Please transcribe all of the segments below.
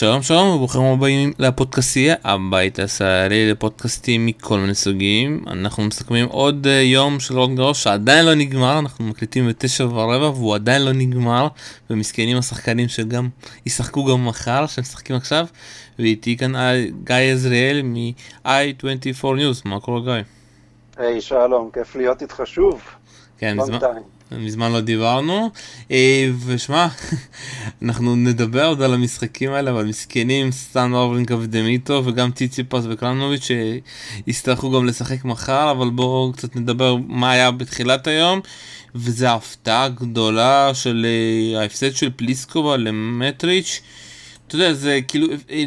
שלום שלום וברוכים הבאים לפודקאסטייה, הבית הישראלי לפודקאסטים מכל מיני סוגים. אנחנו מסכמים עוד uh, יום של רון גרוש שעדיין לא נגמר, אנחנו מקליטים בתשע ורבע והוא עדיין לא נגמר, ומסכנים השחקנים שגם ישחקו גם מחר, שמשחקים עכשיו, ואיתי כאן גיא עזריאל מ-i24 News, מה קורה גיא? היי hey, שלום, כיף להיות איתך שוב. כן, מזמן. מזמן לא דיברנו, אה, ושמע, אנחנו נדבר עוד על המשחקים האלה, אבל מסכנים סטן אורלינג אבדמיטו וגם טיציפס וקלנוביץ' שיצטרכו גם לשחק מחר, אבל בואו קצת נדבר מה היה בתחילת היום, וזה ההפתעה הגדולה של אה, ההפסד של פליסקובה למטריץ'. אתה יודע, זה כאילו, אה,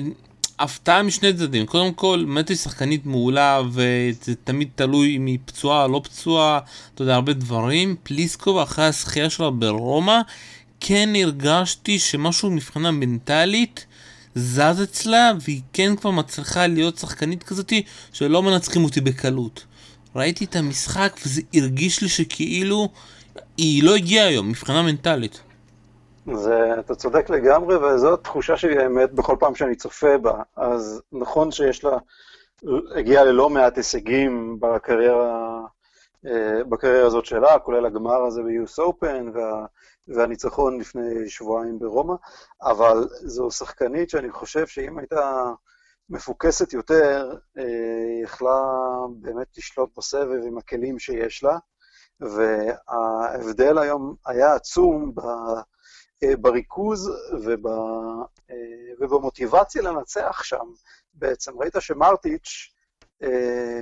הפתעה משני צדדים, קודם כל מטי שחקנית מעולה וזה תמיד תלוי אם היא פצועה או לא פצועה, אתה יודע, הרבה דברים. פליסקוב אחרי השחייה שלה ברומא, כן הרגשתי שמשהו מבחינה מנטלית זז אצלה והיא כן כבר מצליחה להיות שחקנית כזאתי שלא מנצחים אותי בקלות. ראיתי את המשחק וזה הרגיש לי שכאילו היא לא הגיעה היום מבחינה מנטלית. זה, אתה צודק לגמרי, וזו התחושה שלי האמת בכל פעם שאני צופה בה. אז נכון שיש לה, הגיעה ללא מעט הישגים בקריירה, אה, בקריירה הזאת שלה, כולל הגמר הזה ב-US Open וה, והניצחון לפני שבועיים ברומא, אבל זו שחקנית שאני חושב שאם הייתה מפוקסת יותר, היא אה, יכלה באמת לשלוט בסבב עם הכלים שיש לה, וההבדל היום היה עצום ב... אה, בריכוז וב, אה, ובמוטיבציה לנצח שם. בעצם ראית שמרטיץ' אה,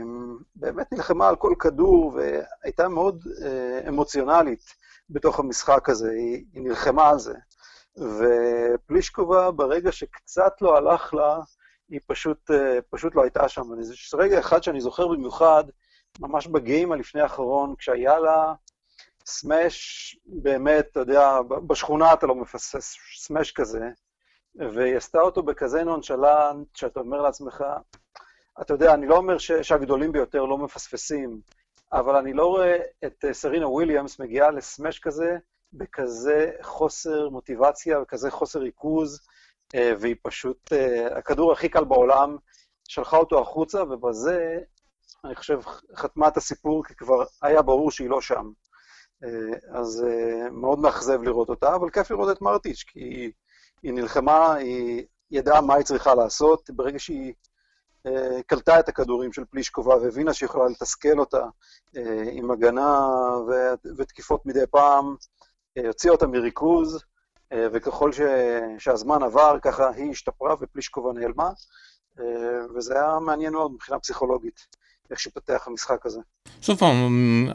באמת נלחמה על כל כדור והייתה מאוד אמוציונלית בתוך המשחק הזה, היא, היא נלחמה על זה. ופלישקובה, ברגע שקצת לא הלך לה, היא פשוט, פשוט לא הייתה שם. יש רגע אחד שאני זוכר במיוחד, ממש בגיים הלפני האחרון, כשהיה לה סמאש, באמת, אתה יודע, בשכונה אתה לא מפספס סמאש כזה, והיא עשתה אותו בכזה נונשלנט, שאתה אומר לעצמך, אתה יודע, אני לא אומר ש, שהגדולים ביותר לא מפספסים, אבל אני לא רואה את אה, סרינה וויליאמס מגיעה לסמאש כזה בכזה חוסר מוטיבציה וכזה חוסר ריכוז, אה, והיא פשוט, אה, הכדור הכי קל בעולם, שלחה אותו החוצה, ובזה, אני חושב, חתמה את הסיפור, כי כבר היה ברור שהיא לא שם. אה, אז אה, מאוד מאכזב לראות אותה, אבל כיף לראות את מרטיץ', כי היא, היא נלחמה, היא ידעה מה היא צריכה לעשות, ברגע שהיא אה, קלטה את הכדורים של פלישקובה והבינה שהיא יכולה לתסכל אותה עם הגנה ותקיפות מדי פעם, הוציאה אותה מריכוז, וככל ש, שהזמן עבר, ככה היא השתפרה ופלישקובה נעלמה, וזה היה מעניין מאוד מבחינה פסיכולוגית. איך שפתח המשחק הזה. שוב פעם,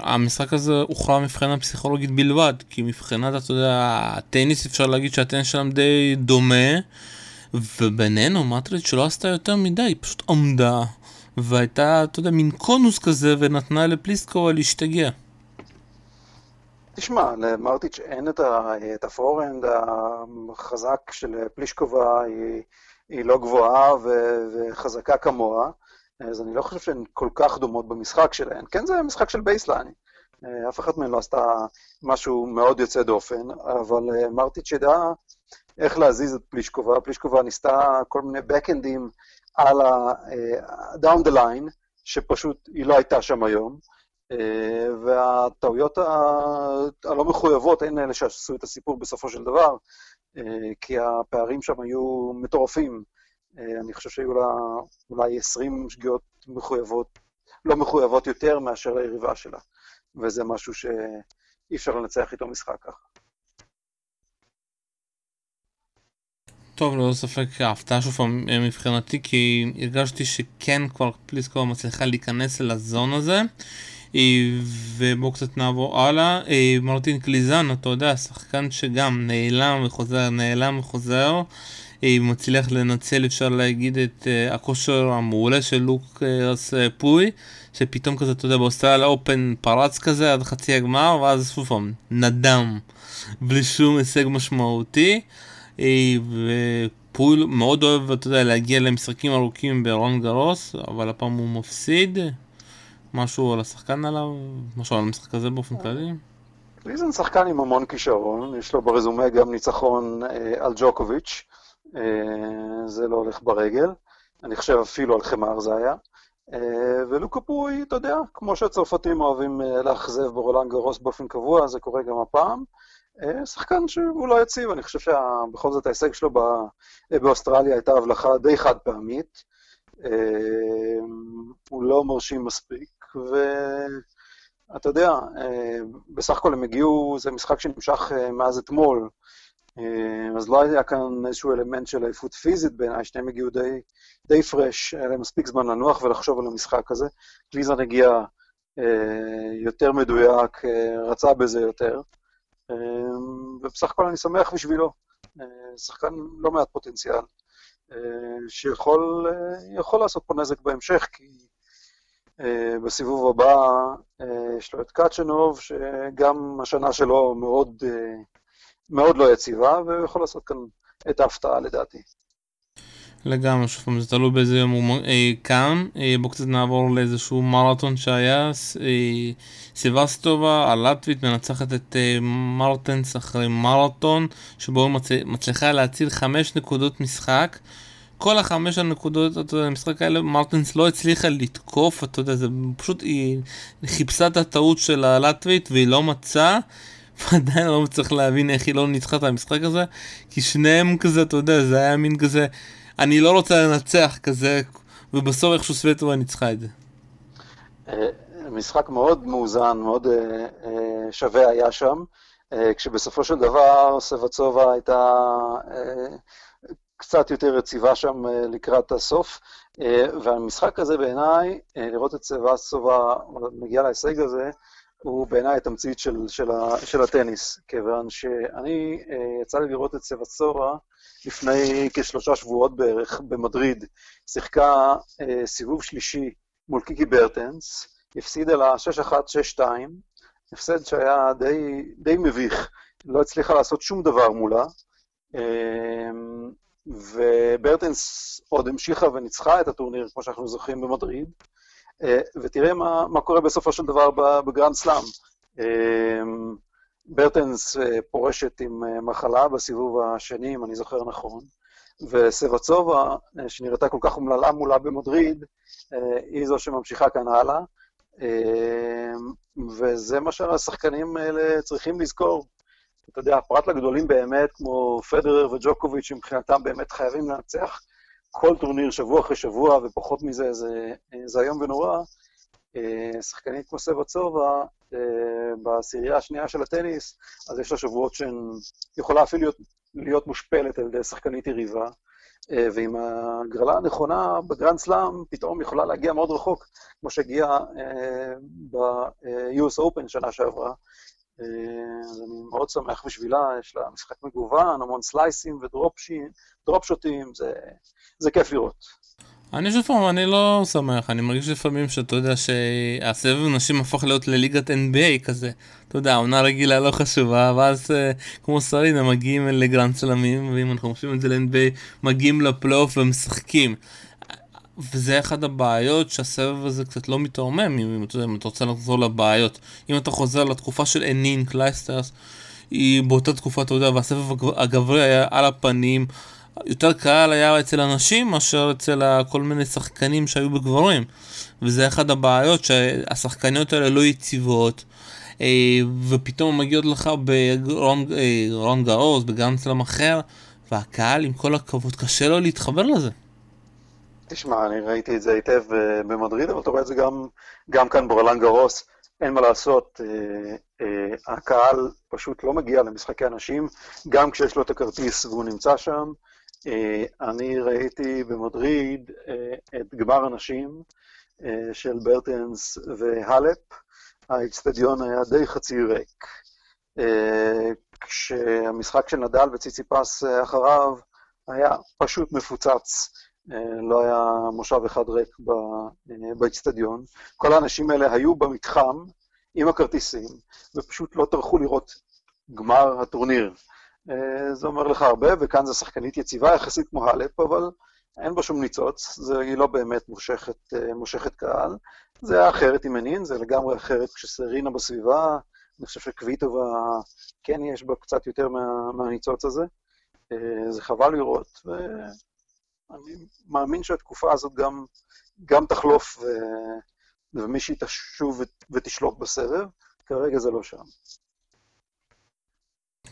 המשחק הזה הוכרע מבחינה פסיכולוגית בלבד, כי מבחינת, אתה יודע, הטניס אפשר להגיד שהטניס שלהם די דומה, ובינינו מטריץ' שלא עשתה יותר מדי, היא פשוט עמדה, והייתה, אתה יודע, מין קונוס כזה, ונתנה לפליסקו להשתגע. תשמע, למרטיץ' אין את, ה, את הפורנד החזק של פלישקובה, היא, היא לא גבוהה ו, וחזקה כמוה. אז אני לא חושב שהן כל כך דומות במשחק שלהן. כן, זה משחק של baseline. אה, אף אחת מהן לא עשתה משהו מאוד יוצא דופן, אבל אה, מרטיץ' ידעה איך להזיז את פלישקובה. פלישקובה ניסתה כל מיני backhandים על ה... אה, down the line, שפשוט היא לא הייתה שם היום, והטעויות הלא מחויבות הן אלה שעשו את הסיפור בסופו של דבר, כי הפערים שם היו מטורפים. אה, אני חושב שהיו לה אולי 20 שגיאות מחויבות, לא מחויבות יותר מאשר היריבה שלה, וזה משהו שאי אפשר לנצח איתו משחק ככה. טוב, ללא ספק ההפתעה שוב פעם מבחינתי, כי הרגשתי שכן כבר פליסקו מצליחה להיכנס לזון הזה. אה, ובואו קצת נעבור הלאה. אה, מרטין קליזן, אתה יודע, שחקן שגם נעלם וחוזר, נעלם וחוזר. מצליח לנצל אפשר להגיד את uh, הכושר המעולה של לוקאס uh, פוי שפתאום כזה אתה יודע באוסטרליה אופן פרץ כזה עד חצי הגמר ואז שוב פעם נדם בלי שום הישג משמעותי. ופוי מאוד אוהב אתה יודע להגיע למשחקים ארוכים ברון גרוס אבל הפעם הוא מפסיד. משהו על השחקן עליו? משהו על המשחק הזה באופן כללי? ליזן שחקן עם המון כישרון, יש לו ברזומה גם ניצחון אה, על ג'וקוביץ', זה לא הולך ברגל. אני חושב אפילו על חמר זה היה. ולוקה פוי, אתה יודע, כמו שהצרפתים אוהבים לאכזב ברולנד גרוס באופן קבוע, זה קורה גם הפעם. שחקן שהוא לא יציב, אני חושב שבכל זאת ההישג שלו באוסטרליה הייתה הבלחה די חד פעמית. הוא לא מרשים מספיק, ואתה יודע, בסך הכל הם הגיעו, זה משחק שנמשך מאז אתמול, אז לא היה כאן איזשהו אלמנט של עייפות פיזית בעיניי, שניהם הגיעו די, די פרש, היה להם מספיק זמן לנוח ולחשוב על המשחק הזה. קליזן הגיע יותר מדויק, רצה בזה יותר. אמ, ובסך הכל אני שמח בשבילו. אה, שחקן לא מעט פוטנציאל, אה, שיכול אה, לעשות פה נזק בהמשך, כי בסיבוב הבא יש לו את קאצ'נוב, שגם השנה שלו מאוד, מאוד לא יציבה, ויכול לעשות כאן את ההפתעה לדעתי. לגמרי, שוב פעם, זה תלוי באיזה יום הוא אה, קם. אה, בואו קצת נעבור לאיזשהו מרתון שהיה. אה, סיבסטובה הלטבית מנצחת את מרטנס אחרי מרתון, שבו היא מצ... מצליחה להציל חמש נקודות משחק. כל החמש הנקודות, אתה יודע, המשחק האלה, מרטנס לא הצליחה לתקוף, אתה יודע, זה פשוט, היא חיפשה את הטעות של הלטבית והיא לא מצאה. ועדיין לא מצליח להבין איך היא לא ניצחה את המשחק הזה, כי שניהם כזה, אתה יודע, זה היה מין כזה, אני לא רוצה לנצח כזה, ובסוף איכשהו סווטובה ניצחה את זה. אה, משחק מאוד מאוזן, מאוד אה, אה, שווה היה שם, כשבסופו של דבר סבצובה הייתה קצת יותר יציבה שם לקראת הסוף, והמשחק הזה בעיניי, לראות את סבצובה מגיע להישג הזה, הוא בעיניי התמצית של, של, של הטניס, כיוון שאני, יצא לי לראות את סבצובה לפני כשלושה שבועות בערך במדריד, שיחקה אה, סיבוב שלישי מול קיקי ברטנס, הפסידה לה 6-1, 6-2, הפסד שהיה די, די מביך, לא הצליחה לעשות שום דבר מולה, אה, וברטנס עוד המשיכה וניצחה את הטורניר, כמו שאנחנו זוכרים במדריד, אה, ותראה מה, מה קורה בסופו של דבר בגרנד סלאם. אה, ברטנס אה, פורשת עם אה, מחלה בסיבוב השני, אם אני זוכר נכון, וסבצובה, אה, שנראתה כל כך אומללה מולה במדריד, היא זו שממשיכה כאן הלאה, וזה מה שהשחקנים האלה צריכים לזכור. אתה יודע, פרט לגדולים באמת, כמו פדרר וג'וקוביץ', שמבחינתם באמת חייבים לנצח כל טורניר שבוע אחרי שבוע, ופחות מזה זה, איום ונורא, שחקנית כמו סבסטובה, אה, בעשירייה השנייה של הטניס, אז יש לה שבועות שהן יכולה אפילו להיות, להיות מושפלת על ידי שחקנית יריבה, אה, ועם הגרלה הנכונה בגרנד סלאם, פתאום יכולה להגיע מאוד רחוק, כמו שהגיעה אה, ב-US Open שנה שעברה. אז אני מאוד שמח בשבילה, יש לה משחק מגוון, המון סלייסים ו drop-shotים, זה, זה כיף לראות. אני שוב פעם, אני לא שמח, אני מרגיש לפעמים שאתה יודע שהסבב נשים הפך להיות לליגת NBA כזה. אתה יודע, עונה רגילה לא חשובה, ואז אה, כמו סרינה מגיעים לגרנד סלאמים, ואם אנחנו חושבים את זה ל-NBA, מגיעים לפלייאוף ומשחקים. וזה אחד הבעיות שהסבב הזה קצת לא מתרומם, אם יודע, אם אתה רוצה לחזור לבעיות. אם אתה חוזר לתקופה של הנין, קלייסטרס, היא באותה תקופה, אתה יודע, והסבב הגברי היה על הפנים. יותר קהל היה אצל הנשים מאשר אצל כל מיני שחקנים שהיו בגברים. וזה אחת הבעיות שהשחקניות האלה לא יציבות. אה, ופתאום מגיעות לך ברון גאוז, בגן צלם אחר, והקהל, עם כל הכבוד, קשה לו להתחבר לזה. תשמע, אני ראיתי את זה היטב אה, במדריד, אבל אתה רואה את זה גם, גם כאן ברולנד גרוס. אין מה לעשות, אה, אה, הקהל פשוט לא מגיע למשחקי אנשים, גם כשיש לו את הכרטיס והוא נמצא שם. אה, אני ראיתי במדריד אה, את גמר הנשים אה, של ברטנס והלפ. האיצטדיון היה די חצי ריק. כשהמשחק של נדל וציציפס אחריו היה פשוט מפוצץ. לא היה מושב אחד ריק באיצטדיון. כל האנשים האלה היו במתחם עם הכרטיסים, ופשוט לא טרחו לראות גמר הטורניר. אה, זה אומר לך הרבה, וכאן זו שחקנית יציבה יחסית כמו האלפ, אבל אין בה שום ניצוץ, זה, היא לא באמת מושכת, אה, מושכת קהל. זה היה אחרת עם הנין, זה לגמרי אחרת כשסרינה בסביבה, אני חושב שקוויטובה כן יש בה קצת יותר מה, מהניצוץ הזה. זה חבל לראות, ואני מאמין שהתקופה הזאת גם, גם תחלוף, ו... ומישהי תשוב ותשלוט בסבב, כרגע זה לא שם.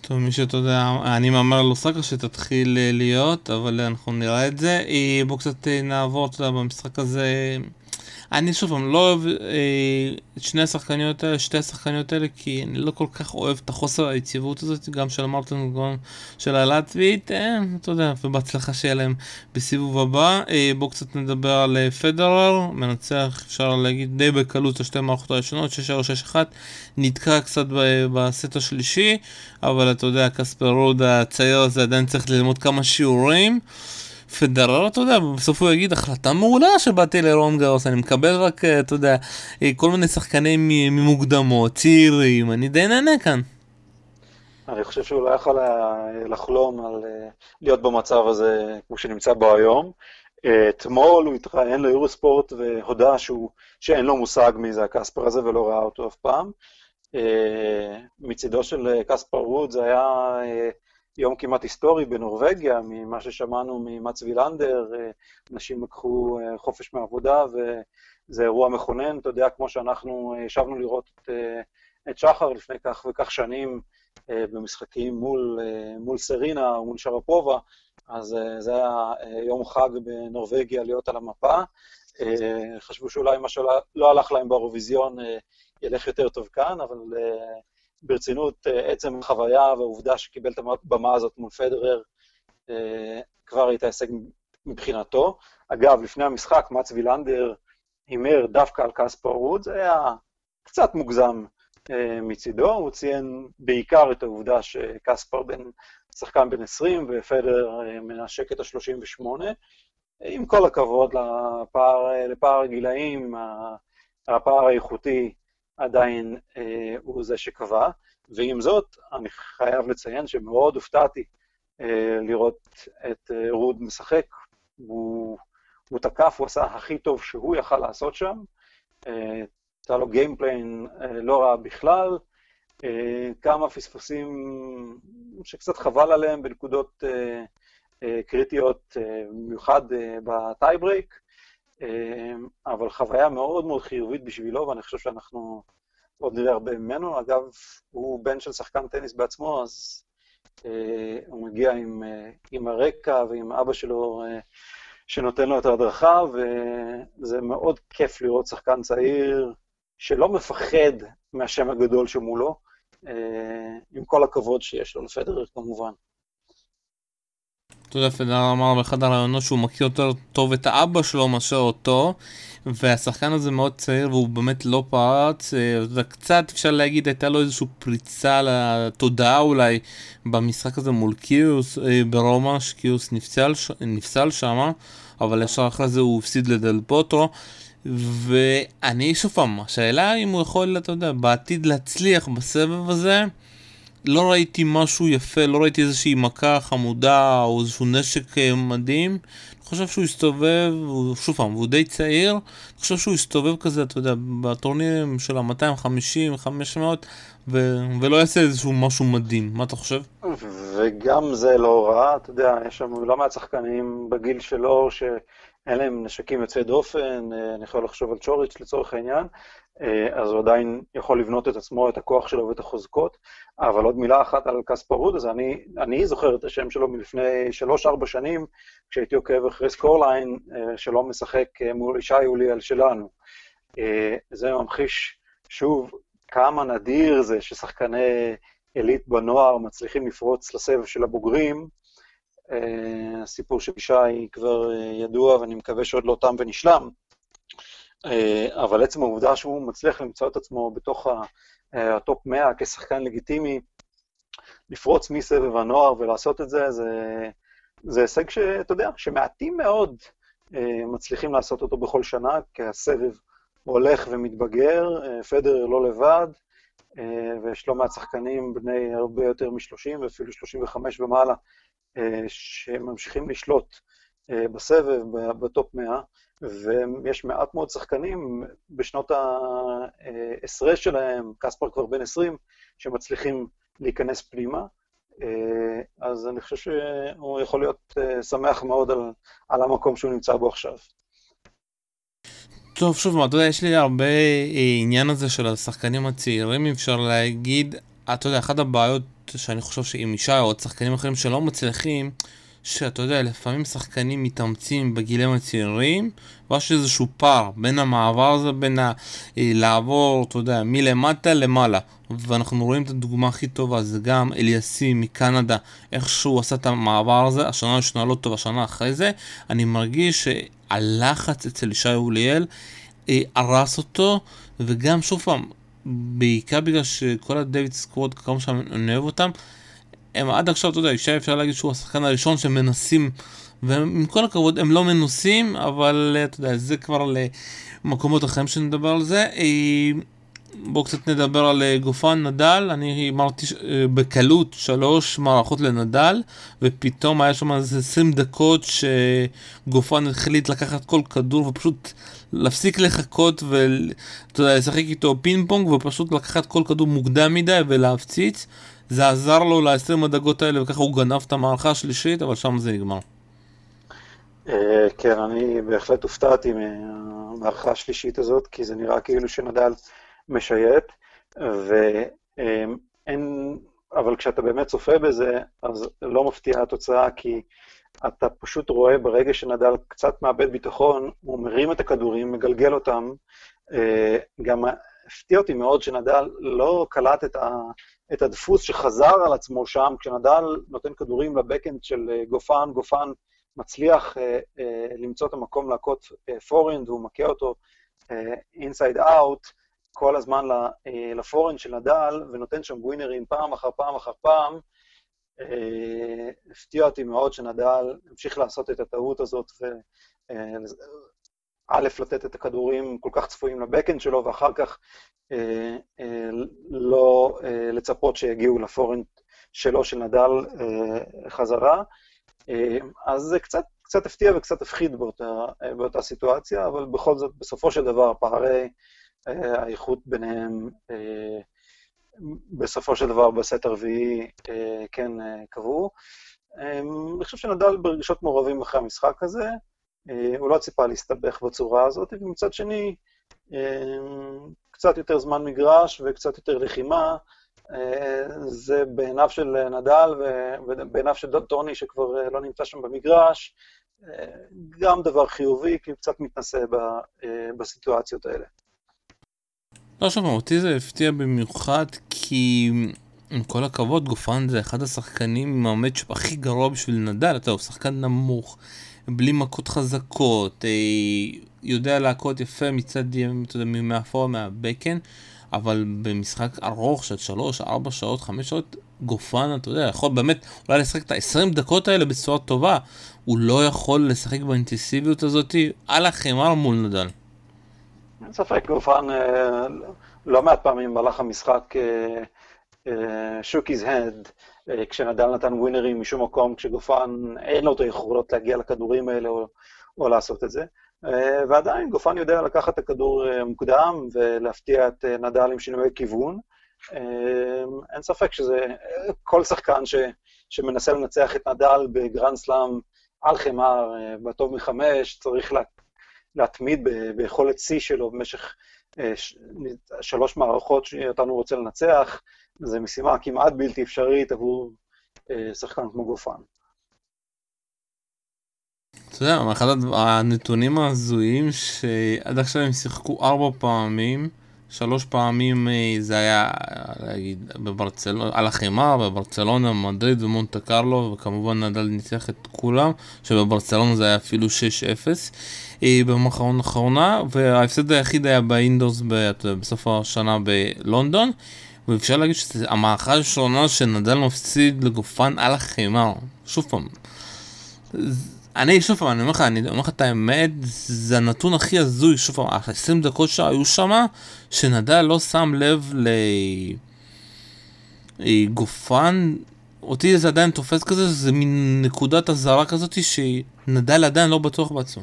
טוב, מי שאתה יודע, אני מהמר על אוסקה שתתחיל להיות, אבל אנחנו נראה את זה. בואו קצת נעבור, אתה יודע, במשחק הזה. אני שוב פעם לא אוהב אה, את שני השחקניות האלה, שתי השחקניות האלה, כי אני לא כל כך אוהב את החוסר היציבות הזאת, גם של מרטין גון של הלטבית, אה, אתה יודע, ובהצלחה שיהיה להם בסיבוב הבא. אה, בואו קצת נדבר על פדרר, מנצח, אפשר להגיד, די בקלות השתי מערכות הראשונות, 6-3-6-1, נתקע קצת בסט השלישי, אבל אתה יודע, קספר רוד הצעיר הזה עדיין צריך ללמוד כמה שיעורים. פדרר, אתה יודע, בסוף הוא יגיד, החלטה מעולה שבאתי לרולאן גארוס, אני מקבל רק, אה, אתה יודע, אה, כל מיני שחקנים ממוקדמות, צעירים, אני די נהנה כאן. אני חושב שהוא לא יכול לחלום על אה, להיות במצב הזה כמו שנמצא בו היום. אתמול הוא התראיין ליורוספורט והודה שהוא, שאין לו מושג מי זה הקספר הזה ולא ראה אותו אף פעם. מצידו של קספר ווד זה היה יום כמעט היסטורי בנורבגיה, ממה ששמענו ממץ וילנדר, אה, אנשים לקחו אה, חופש מעבודה וזה אירוע מכונן, אתה יודע, כמו שאנחנו אה, ישבנו לראות את, את שחר לפני כך וכך שנים במשחקים מול, מול סרינה או מול שרפובה, אז זה היה יום חג בנורבגיה להיות על המפה. חשבו שאולי מה שלא הלך להם באירוויזיון ילך יותר טוב כאן, אבל ברצינות, אה, עצם החוויה והעובדה שקיבל את הבמה הזאת מול פדרר אה, כבר הייתה הישג מבחינתו. אגב, לפני המשחק, מאץ וילנדר הימר דווקא על קספר ווד, זה היה קצת מוגזם אה, מצידו, הוא ציין בעיקר את העובדה שקספר בן, שחקן בן 20 ופדר מנשק את ה-38. עם כל הכבוד לפער, לפער הגילאים, הפער האיכותי עדיין אה, הוא זה שקבע, ועם זאת, אני חייב לציין שמאוד הופתעתי אה, לראות את אה, רוד משחק. הוא, הוא תקף, הוא עשה הכי טוב שהוא יכל לעשות שם. אה, הייתה לו game plan אה, לא רע בכלל, אה, כמה פספוסים שקצת חבל עליהם בנקודות אה, אה, קריטיות, אה, במיוחד אה, בטייברייק. אמ, אבל חוויה מאוד מאוד חיובית בשבילו, ואני חושב שאנחנו עוד נראה הרבה ממנו. אגב, הוא בן של שחקן טניס בעצמו, אז אה, הוא מגיע עם, אה, עם הרקע ועם אבא שלו אה, שנותן לו את ההדרכה, וזה מאוד כיף לראות שחקן צעיר שלא מפחד מהשם הגדול שמולו, עם כל הכבוד שיש לו לפדרר כמובן. אתה יודע, פדר אמר באחד הרעיונות שהוא מכיר יותר טוב את האבא שלו מאשר אותו, והשחקן הזה מאוד צעיר והוא באמת לא פרץ, אה, קצת אפשר להגיד הייתה לו איזושהי פריצה לתודעה אולי במשחק הזה מול קיוס אה, ברומא, שקיוס נפסל, נפסל שם, אבל ישר אחרי זה הוא הפסיד לדל פוטרו. ואני שוב פעם, השאלה אם הוא יכול, אתה יודע, בעתיד להצליח בסבב הזה, לא ראיתי משהו יפה, לא ראיתי איזושהי מכה חמודה או איזשהו נשק אה, מדהים. אני חושב שהוא הסתובב, שוב פעם, הוא די צעיר, אני חושב שהוא הסתובב כזה, אתה יודע, בטורנירים של ה-250, 500, ו- ולא יעשה איזשהו משהו מדהים. מה אתה חושב? וגם זה לא רע, אתה יודע, יש שם לא מעט שחקנים בגיל שלו, שאין להם נשקים יוצאי דופן, אה, אני יכול לחשוב על צ'וריץ' לצורך העניין, אה, אז הוא עדיין יכול לבנות את עצמו, את הכוח שלו ואת החוזקות. אבל עוד מילה אחת על קספר רוד, אז אני, אני זוכר את השם שלו מלפני שלוש-ארבע שנים, כשהייתי עוקב אחרי scoreline, אה, שלו משחק מול ישי עוליאל שלנו. זה ממחיש, שוב, כמה נדיר זה ששחקני עילית בנוער מצליחים לפרוץ לסבב של הבוגרים. הסיפור של ישי כבר ידוע, ואני מקווה שעוד לא תם ונשלם. אה, אבל עצם העובדה שהוא מצליח למצוא את עצמו בתוך אה, הטופ 100 כשחקן לגיטימי, לפרוץ מסבב הנוער ולעשות את זה, זה, זה הישג שאתה יודע, שמעטים מאוד אה, מצליחים לעשות אותו בכל שנה, כי הסבב הולך ומתבגר, פדר לא לבד, ויש לא מעט שחקנים בני הרבה יותר מ-30 ואפילו 35 ומעלה, שממשיכים לשלוט בסבב, בטופ 100, ויש מעט מאוד שחקנים בשנות העשרה שלהם, קספר כבר בן 20, שמצליחים להיכנס פנימה. אז אני חושב שהוא יכול להיות שמח מאוד על, על המקום שהוא נמצא בו עכשיו. טוב, שוב, אתה יודע, יש לי הרבה עניין הזה של השחקנים הצעירים, אפשר להגיד, אתה יודע, אחת הבעיות שאני חושב שעם ישי או עוד שחקנים אחרים שלא מצליחים, שאתה יודע, לפעמים שחקנים מתאמצים בגילים הצעירים, ויש איזשהו פער בין המעבר הזה, בין ה... אה, לעבור, אתה יודע, מלמטה למעלה. ואנחנו רואים את הדוגמה הכי טובה, זה גם אליאסי מקנדה, איך שהוא עשה את המעבר הזה, השנה הראשונה לא טוב, השנה אחרי זה, אני מרגיש שהלחץ אצל ישי אוליאל אה, הרס אותו, וגם שוב פעם, בעיקר בגלל שכל הדייוויד סקווד, כמה שאני אוהב אותם, הם עד עכשיו, אתה יודע, ישי אפשר להגיד שהוא השחקן הראשון שמנסים, ועם כל הכבוד הם לא מנוסים, אבל אתה יודע, זה כבר למקומות אחרים שנדבר על זה. אה, בואו קצת נדבר על אה, גופן נדל, אני אמרתי אה, בקלות שלוש מערכות לנדל, ופתאום היה שם איזה 20 דקות שגופן החליט לקחת כל כדור ופשוט להפסיק לחכות ואתה יודע, לשחק איתו פינג פונג ופשוט לקחת כל כדור מוקדם מדי ולהפציץ. זה עזר לו ל-20 הדקות האלה וככה הוא גנב את המערכה השלישית, אבל שם זה נגמר. אה, כן, אני בהחלט הופתעתי מהמערכה השלישית הזאת, כי זה נראה כאילו שנדל משייט, ואין, אבל כשאתה באמת צופה בזה, אז לא מפתיעה התוצאה, כי אתה פשוט רואה ברגע שנדל קצת מאבד ביטחון, הוא מרים את הכדורים, מגלגל אותם. אה, גם הפתיע אותי מאוד שנדל לא קלט את, ה, את הדפוס שחזר על עצמו שם, כשנדל נותן כדורים לבקאנד של אה, גופן, גופן מצליח אה, אה, למצוא את המקום להכות פורהנד, והוא מכה אותו inside אה, out, כל הזמן אה, לפורהנד של נדאל, ונותן שם ווינרים פעם אחר פעם אחר פעם. אה, הפתיע אותי מאוד שנדאל המשיך לעשות את הטעות הזאת, ו... אה, לתת את הכדורים כל כך צפויים לבקהנד שלו, ואחר כך לא לצפות שיגיעו לפורהנד שלו, של נדל, חזרה. אז זה קצת, קצת הפתיע וקצת הפחיד באותה, באותה סיטואציה, אבל בכל זאת, בסופו של דבר, פערי האיכות ביניהם, אה, בסופו של דבר, בסט הרביעי, אה, כן אה, קבעו. אה, אני חושב שנדל ברגשות מעורבים אחרי המשחק הזה. אה, הוא לא ציפה להסתבך בצורה הזאת, ומצד שני, אה, קצת יותר זמן מגרש וקצת יותר לחימה, אה, זה בעיניו של נדל ובעיניו של טוני שכבר לא נמצא שם במגרש, גם דבר חיובי, כי הוא קצת מתנשא בסיטואציות האלה. לא שמע, אותי זה הפתיע במיוחד כי עם כל הכבוד, גופן זה אחד השחקנים עם המאץ' הכי גרוע בשביל נדל, אתה יודע, הוא שחקן נמוך. בלי מכות חזקות, אה, יודע להכות יפה מצד, אתה יודע, מאחור מהבקן, אבל במשחק ארוך של 3, 4 שעות, 5 שעות, גופן, אתה יודע, יכול באמת אולי לשחק את ה-20 דקות האלה בצורה טובה, הוא לא יכול לשחק באינטנסיביות הזאת על החמר מול נדל. אין ספק, גופן אה, לא מעט פעמים במהלך המשחק שוק איז הד, אה, כשנדל נתן ווינרים משום מקום, כשגופן אין לו את היכולות להגיע לכדורים האלה או, או לעשות את זה. אה, ועדיין גופן יודע לקחת את הכדור אה, מוקדם ולהפתיע את נדל עם שינוי כיוון. אין ספק שזה, כל שחקן ש, שמנסה לנצח את נדל בגרנד סלאם על חמר, בטוב מחמש, צריך לה, להתמיד ביכולת שיא שלו במשך שלוש מערכות שאותנו רוצה לנצח. זו משימה כמעט בלתי אפשרית עבור אה, שחקן כמו גופן. אתה יודע, אחד הנתונים ההזויים שעד עכשיו הם שיחקו ארבע פעמים, שלוש פעמים אה, זה היה, להגיד, בברצלונה, על החמר, בברצלונה, מדריד ומונטה קרלו, וכמובן נדל ניצח את כולם, שבברצלונה זה היה אפילו 6-0 אה, במחרון האחרונה, וההפסד היחיד היה באינדורס בסוף השנה בלונדון. ואפשר להגיד שזו המערכה הראשונה שנדל מפסיד לגופן על החמר. שוב פעם. אני, שוב פעם, אני אומר לך, אני אומר לך את האמת, זה הנתון הכי הזוי, שוב פעם, ה-20 דקות שהיו שם, שנדל לא שם לב לגופן, אותי זה עדיין תופס כזה, זה מין נקודת אזהרה כזאת שנדל עדיין לא בטוח בעצמו.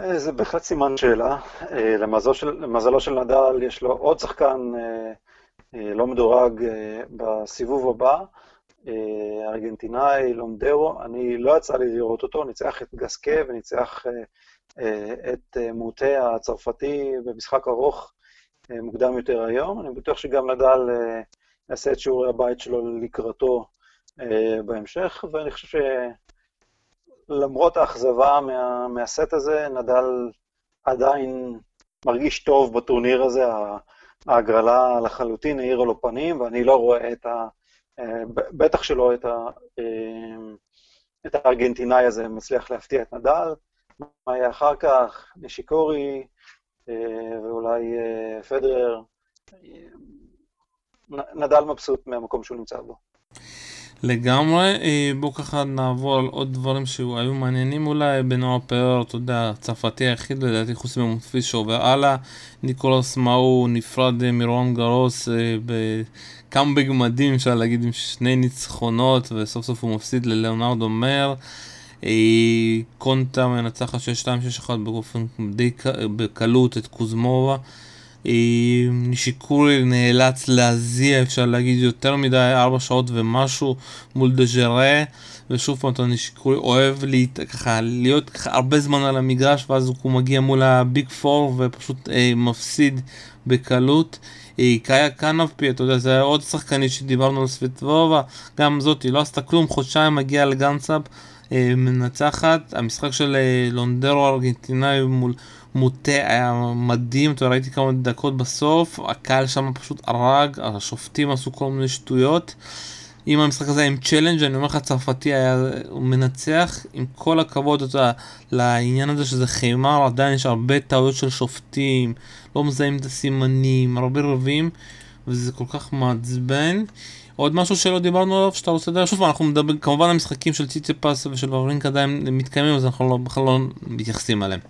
אה, זה בהחלט סימן שאלה. אה, למזלו של, למזלו של נדל יש לו עוד שחקן לא מדורג בסיבוב הבא, ארגנטינאי, לומדרו, אני לא יצא לי לראות אותו, ניצח את גסקה וניצח את מוטה הצרפתי במשחק ארוך מוקדם יותר היום. אני בטוח שגם נדל יעשה את שיעורי הבית שלו לקראתו בהמשך, ואני חושב שלמרות האכזבה מה, מהסט הזה, נדל עדיין מרגיש טוב בטורניר הזה, ההגרלה לחלוטין האירה לו פנים, ואני לא רואה את ה... בטח שלא את, ה, את הארגנטינאי הזה מצליח להפתיע את נדל. מה יהיה אחר כך? נשיקורי ואולי פדרר. נדל מבסוט מהמקום שהוא נמצא בו. לגמרי, אה, בואו ככה נעבור על עוד דברים שהיו מעניינים אולי, בנוער פאר, אתה יודע, הצרפתי היחיד לדעתי חוץ ממונפיס שעובר הלאה, ניקולוס מאו נפרד אה, מרון גרוס אה, בקאמבג מדהים אפשר להגיד עם שני ניצחונות וסוף סוף הוא מפסיד ללאונרדו מר. קונטה מנצחת 6-2-6-1 באופן די בקלות את קוזמובה. נשיקורי נאלץ להזיע, אפשר להגיד, יותר מדי, ארבע שעות ומשהו מול דז'רה, ושוב פעם, אתה נשיקורי אוהב לי, ככה, להיות ככה הרבה זמן על המגרש, ואז הוא מגיע מול הביג פור ופשוט אה, מפסיד בקלות. אה, קאיה קנאפי, אתה יודע, זה היה עוד שחקנית שדיברנו על סווטבובה, גם זאת, היא לא עשתה כלום, חודשיים מגיעה לגאנסאפ. אה, מנצחת, המשחק של אה, לונדרו ארגנטינאי מול מוטה היה מדהים, אתה ראיתי כמה דקות בסוף, הקהל שם פשוט הרג, השופטים עשו כל מיני שטויות. אם המשחק הזה עם צ'לנג' אני אומר לך צרפתי היה מנצח עם כל הכבוד אתה, לעניין הזה שזה חימר עדיין יש הרבה טעויות של שופטים לא מזהים את הסימנים הרבה רבים וזה כל כך מעצבן. עוד משהו שלא דיברנו עליו שאתה רוצה לדבר? שוב אנחנו מדברים כמובן המשחקים של ציצי פס ושל וברינק עדיין מתקיימים אז אנחנו לא, בכלל לא מתייחסים אליהם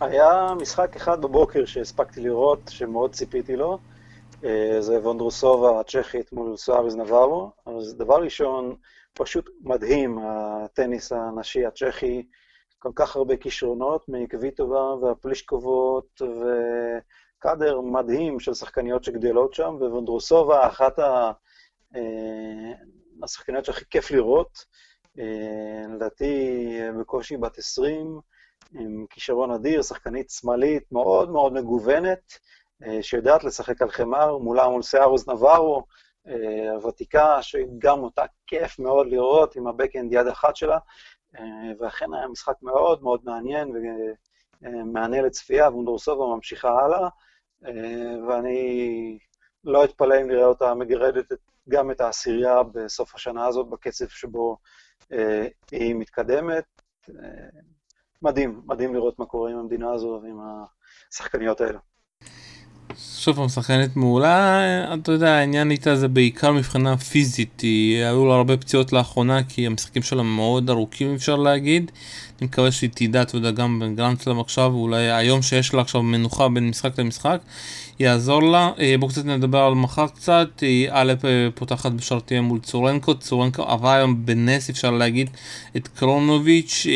היה משחק אחד בבוקר שהספקתי לראות, שמאוד ציפיתי לו, אה, זה וונדרוסובה הצ'כית מול סואריז נברו. אז דבר ראשון, פשוט מדהים, הטניס הנשי הצ'כי, כל כך הרבה כישרונות מקוויטובה והפלישקובות וקאדר מדהים של שחקניות שגדלות שם, ווונדרוסובה, אחת ה... אה, השחקניות שהכי כיף לראות, אה, לדעתי בקושי בת 20, עם כישרון אדיר, שחקנית שמאלית מאוד מאוד מגוונת, אה, שיודעת לשחק על חמר, מולה מול סארוס נברו, אה, הוותיקה, שגם אותה כיף מאוד לראות עם הבקאנד יד אחת שלה, אה, ואכן היה משחק מאוד מאוד מעניין ומענה לצפייה, וונדורסובה ממשיכה הלאה, ואני לא אתפלא אם נראה אותה מגרדת גם את העשירייה בסוף השנה הזאת, בקצב שבו היא מתקדמת. מדהים, מדהים לראות מה קורה עם המדינה הזו ועם השחקניות האלה. שוב פעם, שחקנית מעולה, אתה יודע, העניין איתה זה בעיקר מבחינה פיזית, היא, היו לה הרבה פציעות לאחרונה כי המשחקים שלה מאוד ארוכים אפשר להגיד. אני מקווה שהיא תדע, אתה יודע, גם בגרנד סלאם עכשיו, אולי היום שיש לה עכשיו מנוחה בין משחק למשחק, יעזור לה. אה, בואו קצת נדבר על מחר קצת, היא א' אה, פותחת בשרתיה מול צורנקו, צורנקו עבר היום בנס אפשר להגיד את קרונוביץ',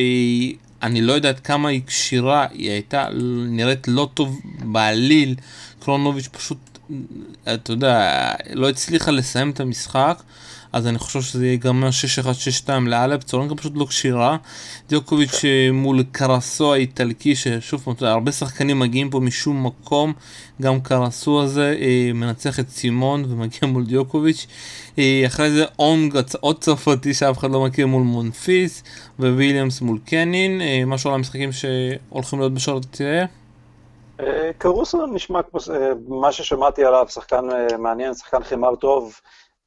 אני לא יודעת כמה היא כשירה, היא הייתה נראית לא טוב בעליל, קרונוביץ' פשוט, אתה יודע, לא הצליחה לסיים את המשחק. אז אני חושב שזה ייגמר 6-1-6-2 לאלפ, צורנקה פשוט לא כשירה. דיוקוביץ' אה, מול קרסו האיטלקי, ששוב פעם, הרבה שחקנים מגיעים פה משום מקום, גם קרסו הזה אה, מנצח את סימון ומגיע מול דיוקוביץ'. אה, אחרי זה אונג, עוד צרפתי שאף אחד לא מכיר מול מונפיס, וויליאמס מול קנין, משהו על המשחקים שהולכים להיות בשעות תראה. קרוסו נשמע כמו מה ששמעתי עליו, שחקן מעניין, שחקן חימר טוב.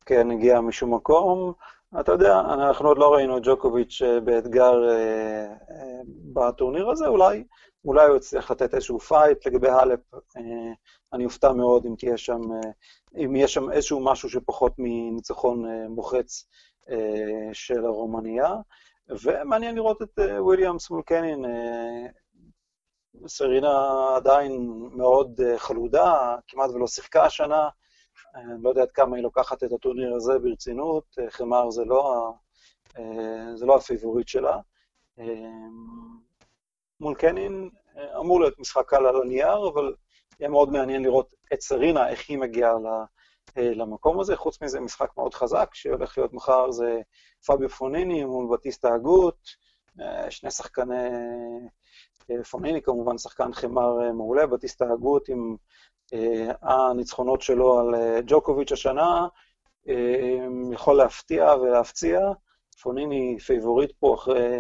כן הגיע משום מקום. אתה יודע, אנחנו עוד לא ראינו את ג'וקוביץ' אה, באתגר אה, אה, בטורניר הזה, אולי, אולי הוא יצליח לתת איזשהו פייט לגבי האלפ. אה, אני אופתע מאוד אם תהיה שם, אה, אם יהיה שם איזשהו משהו שפחות מניצחון אה, מוחץ של הרומניה. ומעניין לראות את וויליאמס מול קנין. סרינה עדיין מאוד חלודה, כמעט ולא שיחקה השנה. אני לא יודע עד כמה היא לוקחת את הטורניר הזה ברצינות, אה, חמר זה לא, אה, זה לא הפיבוריט שלה. אה, מול קנין אמור להיות משחק קל על הנייר, אבל יהיה מאוד מעניין לראות את סרינה, איך היא מגיעה למקום הזה. חוץ מזה, משחק מאוד חזק, שהולך להיות מחר זה פביו פוניני מול בטיסטה הגות, שני שחקני... פוניני כמובן שחקן חמר מעולה, בטיסטה הגות עם הניצחונות שלו על ג'וקוביץ' השנה, יכול להפתיע ולהפציע. פוניני פייבוריט פה אחרי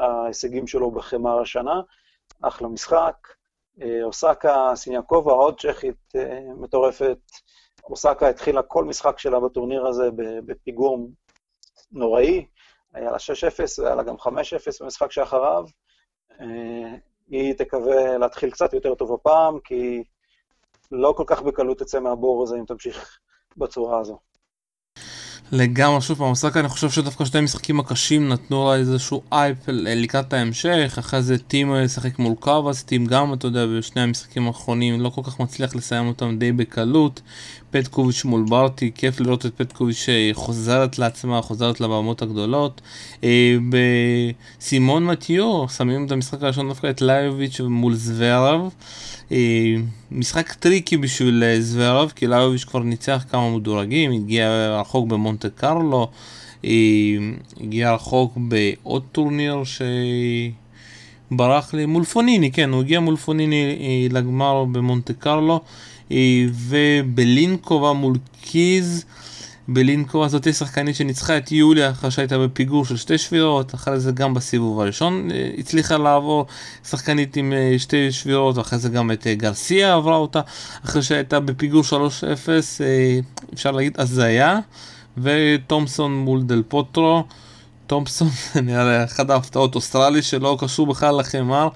ההישגים שלו בחמר השנה, אחלה משחק. אוסקה סיניאקובה, עוד צ'כית מטורפת. אוסקה התחילה כל משחק שלה בטורניר הזה בפיגור נוראי, היה לה 6-0 והיה לה גם 5-0 במשחק שאחריו. היא תקווה להתחיל קצת יותר טוב הפעם, כי לא כל כך בקלות תצא מהבור הזה אם תמשיך בצורה הזו. לגמרי, שוב פעם, אוסקה, אני חושב שדווקא שני המשחקים הקשים נתנו לה איזשהו אייפ לקראת ההמשך, אחרי זה טים ישחק מול קואבאס, טים גם, אתה יודע, בשני המשחקים האחרונים לא כל כך מצליח לסיים אותם די בקלות. פטקוביץ' מול ברטי, כיף לראות את פטקוביץ' חוזרת לעצמה, חוזרת לבמות הגדולות. אה, בסימון מתיו, שמים את המשחק הראשון דווקא את לייביץ' מול זוורב. אה, משחק טריקי בשביל אה, זוורב, כי לייביץ' כבר ניצח כמה מדורגים, הגיע רחוק במונטה קרלו, הגיע רחוק בעוד טורניר ש... ברח לי מול פוניני, כן, הוא הגיע מול פוניני לגמר במונטה קרלו. ובלינקובה מול קיז, בלינקובה זאת שחקנית שניצחה את יוליה אחרי שהייתה בפיגור של שתי שבירות, אחרי זה גם בסיבוב הראשון אה, הצליחה לעבור שחקנית עם אה, שתי שבירות, ואחרי זה גם את אה, גרסיה עברה אותה, אחרי שהייתה בפיגור 3-0, אפשר להגיד הזיה, ותומסון מול דל פוטרו. תומפסון, נראה אחת ההפתעות, אוסטרלי שלא קשור בכלל לחמר,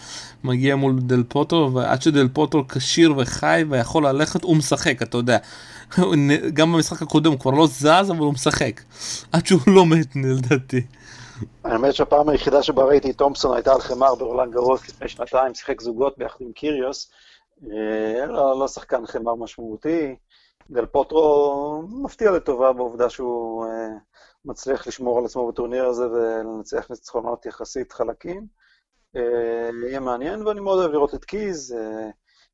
מגיע מול דל פוטו, ועד שדל פוטו כשיר וחי ויכול ללכת, הוא משחק, אתה יודע. גם במשחק הקודם הוא כבר לא זז, אבל הוא משחק. עד שהוא לא מת, לדעתי. האמת שהפעם היחידה שבה ראיתי תומפסון הייתה על חמר ברולנד גרוס לפני שנתיים, שיחק זוגות ביחד עם קיריוס. אה, לא, לא שחקן חמר משמעותי. דל פוטרו מפתיע לטובה בעובדה שהוא אה, מצליח לשמור על עצמו בטורניר הזה ולנצח ניצחונות יחסית חלקים. אה, יהיה מעניין, ואני מאוד אוהב לראות את קיז,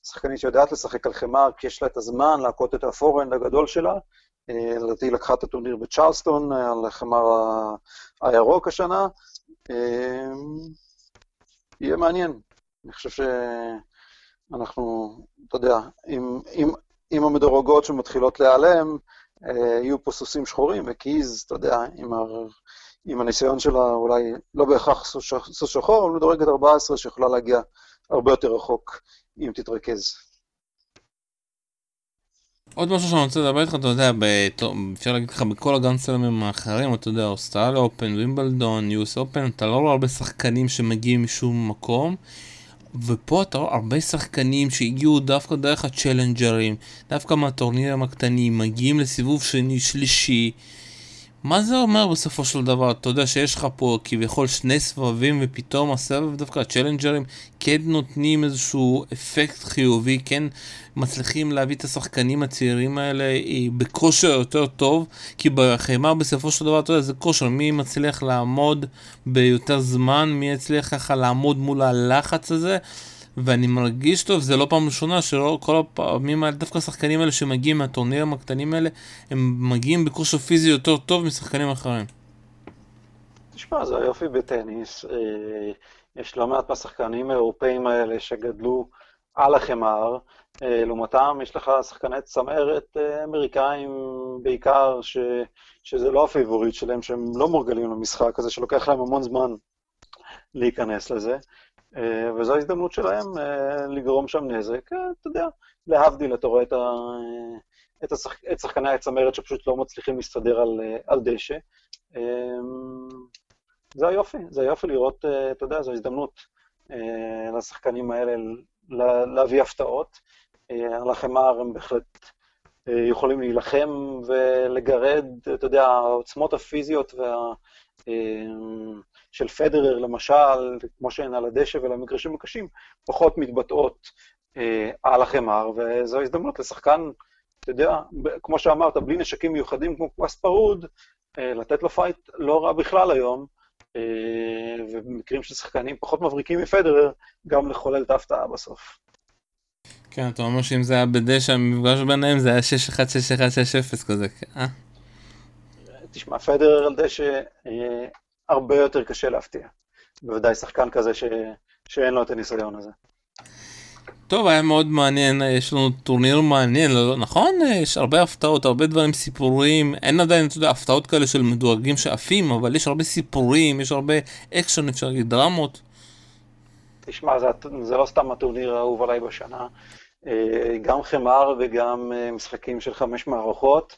שחקנית שיודעת לשחק על חמר, כי יש לה את הזמן להכות את הפורהנד הגדול שלה. אה, לדעתי לקחה את הטורניר בצ'רלסטון על חמר הירוק השנה. יהיה מעניין. אני חושב שאנחנו, אתה יודע, עם, עם, עם המדורגות שמתחילות להיעלם, יהיו פה סוסים שחורים, וקיז, אתה יודע, עם, ה... עם הניסיון שלה, אולי לא בהכרח סוס שחור, אבל מדורגת 14 שיכולה להגיע הרבה יותר רחוק אם תתרכז. עוד משהו שאני רוצה לדבר איתך, אתה יודע, אפשר להגיד לך בכל הגאנסלמים האחרים, אתה יודע, אוסטרליה אופן, וימבלדון, יוס אופן, אתה לא רואה הרבה שחקנים שמגיעים משום מקום. ופה אתה רואה הרבה שחקנים שהגיעו דווקא דרך הצ'לנג'רים, דווקא מהטורנירים הקטנים, מגיעים לסיבוב שני, שלישי. מה זה אומר בסופו של דבר? אתה יודע שיש לך פה כביכול שני סבבים ופתאום הסבב דווקא הצ'לנג'רים כן נותנים איזשהו אפקט חיובי, כן מצליחים להביא את השחקנים הצעירים האלה אה, בכושר יותר טוב, כי בחיימה בסופו של דבר, אתה יודע, זה כושר, מי מצליח לעמוד ביותר זמן, מי יצליח ככה לעמוד מול הלחץ הזה. ואני מרגיש טוב, זה לא פעם ראשונה שלא כל הפעמים האלה, דווקא השחקנים האלה שמגיעים מהטורנירים הקטנים האלה, הם מגיעים בכושר פיזי יותר טוב משחקנים אחרים. תשמע, זה היופי בטניס. אה, יש לא מעט מהשחקנים האירופאים האלה שגדלו על החמר. אה, לעומתם, יש לך שחקני צמרת אה, אמריקאים בעיקר, ש, שזה לא הפייבוריט שלהם, שהם לא מורגלים למשחק הזה, שלוקח להם המון זמן להיכנס לזה. אה, וזו ההזדמנות שלהם אה, לגרום שם נזק, אה, אתה יודע, להבדיל, אתה רואה את, ה... את, השח... את שחקני הצמרת שפשוט לא מצליחים להסתדר על, על דשא. זה היופי, זה היופי לראות, אתה יודע, זו הזדמנות לשחקנים האלה להביא הפתעות. על החמר הם בהחלט יכולים להילחם ולגרד, אתה יודע, העוצמות הפיזיות וה... של פדרר למשל, כמו שהן על הדשא ולמגרשים הקשים, פחות מתבטאות אה, על החמר, וזו הזדמנות לשחקן, אתה יודע, כמו שאמרת, בלי נשקים מיוחדים כמו קווספרוד, אה, לתת לו פייט לא רע בכלל היום, אה, ובמקרים של שחקנים פחות מבריקים מפדרר, גם לחולל את ההפתעה בסוף. כן, אתה אומר שאם זה היה בדשא, המפגש ביניהם זה היה 6-1, 6-1, 6-0 כזה. אה? תשמע, פדרר על דשא אה, הרבה יותר קשה להפתיע. בוודאי שחקן כזה ש... שאין לו את הניסיון הזה. טוב, היה מאוד מעניין, יש לנו טורניר מעניין, לא, נכון? יש הרבה הפתעות, הרבה דברים, סיפורים, אין עדיין, אתה יודע, הפתעות כאלה של מדורגים שעפים, אבל יש הרבה סיפורים, יש הרבה אקשן, אפשר להגיד, דרמות. תשמע, זה, זה לא סתם הטורניר האהוב עליי בשנה. אה, גם חמר וגם אה, משחקים של חמש מערכות.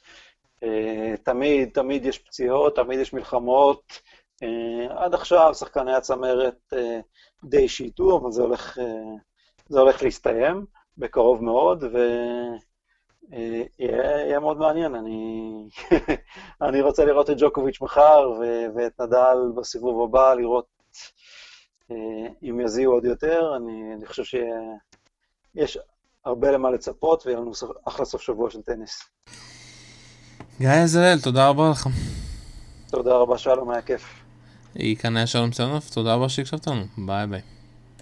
אה, תמיד, תמיד יש פציעות, תמיד יש מלחמות. עד עכשיו שחקני הצמרת די שיטו, אבל זה הולך, זה הולך להסתיים בקרוב מאוד, ויהיה מאוד מעניין. אני, אני רוצה לראות את ג'וקוביץ' מחר ואת נדל בסיבוב הבא, לראות אם יזיעו עוד יותר. אני, אני חושב שיש הרבה למה לצפות, ויהיה לנו אחלה סוף שבוע של טניס. גיא עזראל, תודה רבה לך. תודה רבה, שלום, היה כיף. כאן היה שלום צנוף, תודה רבה שהקשבת לנו, ביי ביי.